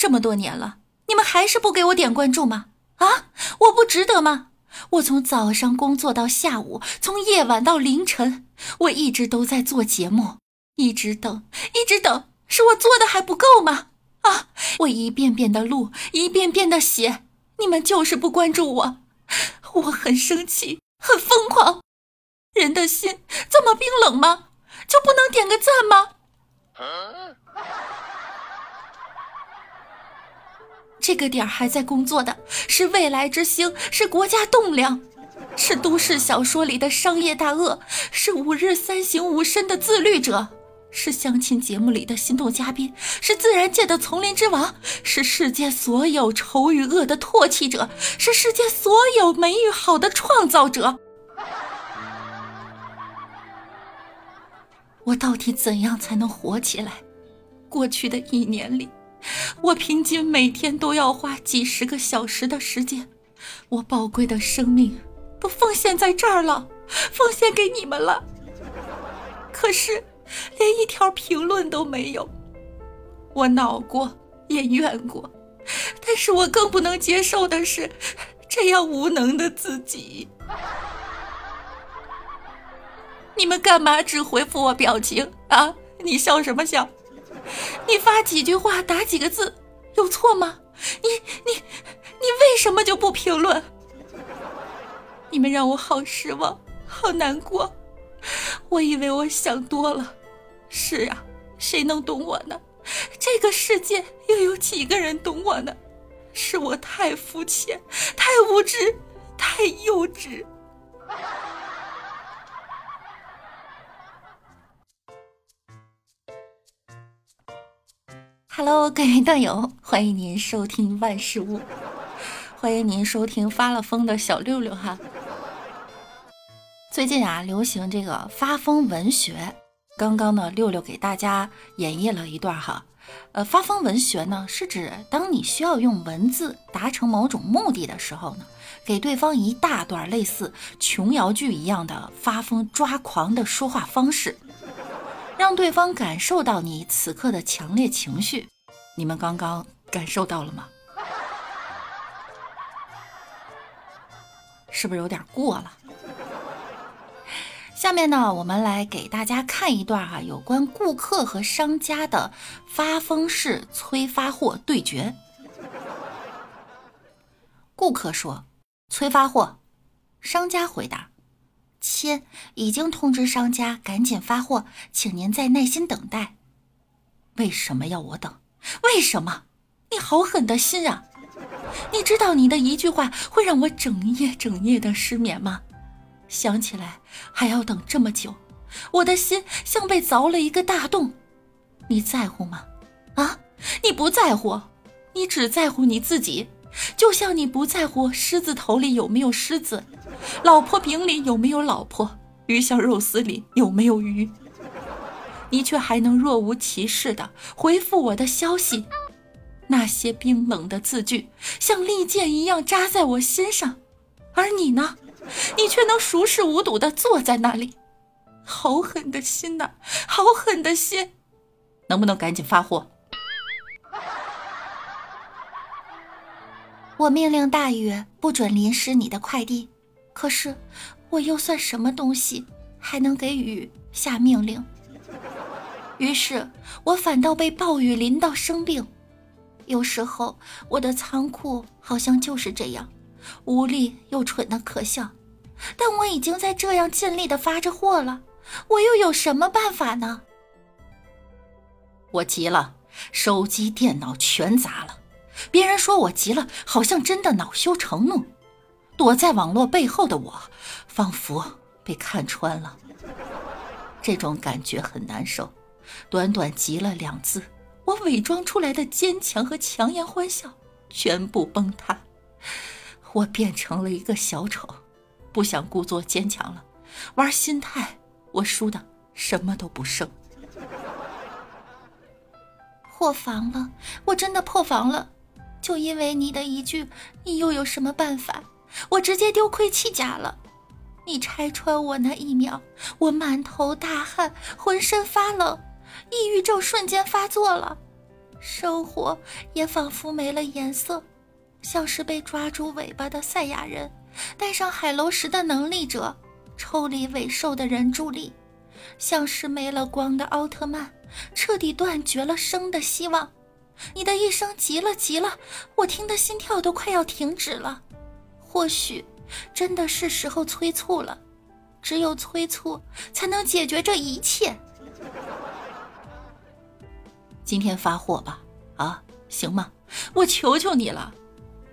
这么多年了，你们还是不给我点关注吗？啊，我不值得吗？我从早上工作到下午，从夜晚到凌晨，我一直都在做节目，一直等，一直等，是我做的还不够吗？啊，我一遍遍的录，一遍遍的写，你们就是不关注我，我很生气，很疯狂。人的心这么冰冷吗？就不能点个赞吗？这个点儿还在工作的是未来之星，是国家栋梁，是都市小说里的商业大鳄，是五日三省吾身的自律者，是相亲节目里的心动嘉宾，是自然界的丛林之王，是世界所有丑与恶的唾弃者，是世界所有美与好的创造者。我到底怎样才能火起来？过去的一年里。我平均每天都要花几十个小时的时间，我宝贵的生命都奉献在这儿了，奉献给你们了。可是，连一条评论都没有。我恼过，也怨过，但是我更不能接受的是这样无能的自己。你们干嘛只回复我表情啊？你笑什么笑？你发几句话，打几个字，有错吗？你你你为什么就不评论？你们让我好失望，好难过。我以为我想多了。是啊，谁能懂我呢？这个世界又有几个人懂我呢？是我太肤浅，太无知，太幼稚。Hello，各位段友，欢迎您收听万事屋，欢迎您收听发了疯的小六六哈。最近啊，流行这个发疯文学，刚刚呢，六六给大家演绎了一段哈。呃，发疯文学呢，是指当你需要用文字达成某种目的的时候呢，给对方一大段类似琼瑶剧一样的发疯抓狂的说话方式。让对方感受到你此刻的强烈情绪，你们刚刚感受到了吗？是不是有点过了？下面呢，我们来给大家看一段哈，有关顾客和商家的发疯式催发货对决。顾客说：“催发货。”商家回答。亲，已经通知商家赶紧发货，请您再耐心等待。为什么要我等？为什么？你好狠的心啊！你知道你的一句话会让我整夜整夜的失眠吗？想起来还要等这么久，我的心像被凿了一个大洞。你在乎吗？啊，你不在乎，你只在乎你自己。就像你不在乎狮子头里有没有狮子，老婆饼里有没有老婆，鱼香肉丝里有没有鱼，你却还能若无其事的回复我的消息。那些冰冷的字句像利剑一样扎在我心上，而你呢？你却能熟视无睹的坐在那里，好狠的心呐，好狠的心！能不能赶紧发货？我命令大雨不准淋湿你的快递，可是我又算什么东西，还能给雨下命令？于是我反倒被暴雨淋到生病。有时候我的仓库好像就是这样，无力又蠢的可笑。但我已经在这样尽力的发着货了，我又有什么办法呢？我急了，手机、电脑全砸了。别人说我急了，好像真的恼羞成怒。躲在网络背后的我，仿佛被看穿了。这种感觉很难受。短短急了两字，我伪装出来的坚强和强颜欢笑全部崩塌。我变成了一个小丑，不想故作坚强了。玩心态，我输的什么都不剩。破防了，我真的破防了。就因为你的一句，你又有什么办法？我直接丢盔弃甲了。你拆穿我那一秒，我满头大汗，浑身发冷，抑郁症瞬间发作了。生活也仿佛没了颜色，像是被抓住尾巴的赛亚人，带上海楼石的能力者，抽离尾兽的人助力，像是没了光的奥特曼，彻底断绝了生的希望。你的一生急了，急了，我听的心跳都快要停止了。或许，真的是时候催促了。只有催促，才能解决这一切。今天发货吧，啊，行吗？我求求你了。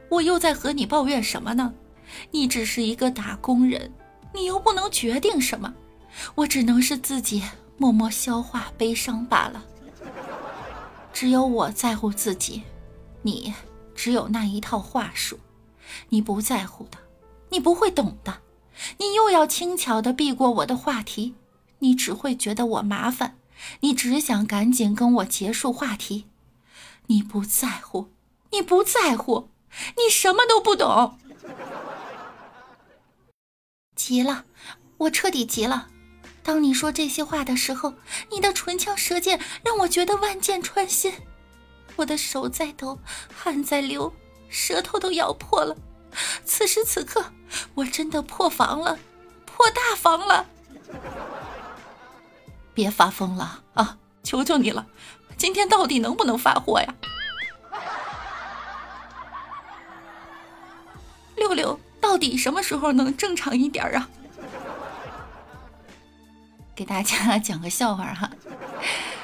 我又在和你抱怨什么呢？你只是一个打工人，你又不能决定什么。我只能是自己默默消化悲伤罢了。只有我在乎自己，你只有那一套话术，你不在乎的，你不会懂的，你又要轻巧的避过我的话题，你只会觉得我麻烦，你只想赶紧跟我结束话题，你不在乎，你不在乎，你什么都不懂，急了，我彻底急了。当你说这些话的时候，你的唇枪舌剑让我觉得万箭穿心，我的手在抖，汗在流，舌头都咬破了。此时此刻，我真的破防了，破大防了！别发疯了啊！求求你了，今天到底能不能发货呀？六六，到底什么时候能正常一点啊？给大家 讲个笑话哈，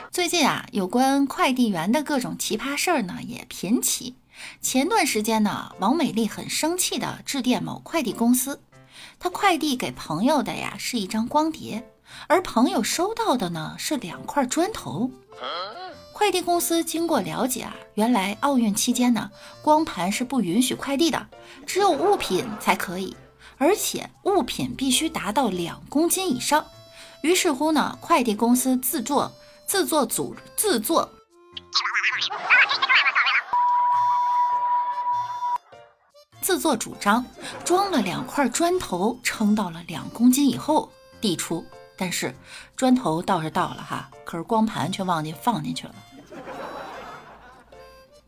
最近啊，有关快递员的各种奇葩事儿呢也频起。前段时间呢，王美丽很生气的致电某快递公司，她快递给朋友的呀是一张光碟，而朋友收到的呢是两块砖头。快递公司经过了解啊，原来奥运期间呢，光盘是不允许快递的，只有物品才可以，而且物品必须达到两公斤以上。于是乎呢，快递公司自作自作组自作自作主张，装了两块砖头，称到了两公斤以后递出。但是砖头倒是到了哈，可是光盘却忘记放进去了。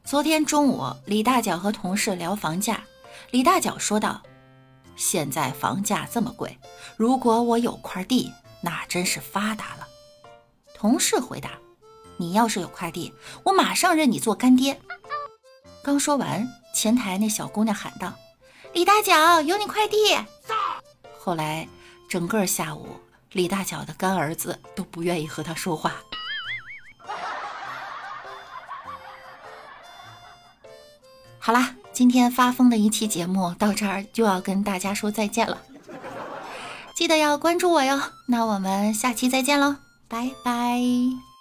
昨天中午，李大脚和同事聊房价，李大脚说道：“现在房价这么贵，如果我有块地。”那真是发达了。同事回答：“你要是有快递，我马上认你做干爹。”刚说完，前台那小姑娘喊道：“李大脚，有你快递！”后来整个下午，李大脚的干儿子都不愿意和他说话。好啦，今天发疯的一期节目到这儿就要跟大家说再见了。记得要关注我哟，那我们下期再见喽，拜拜。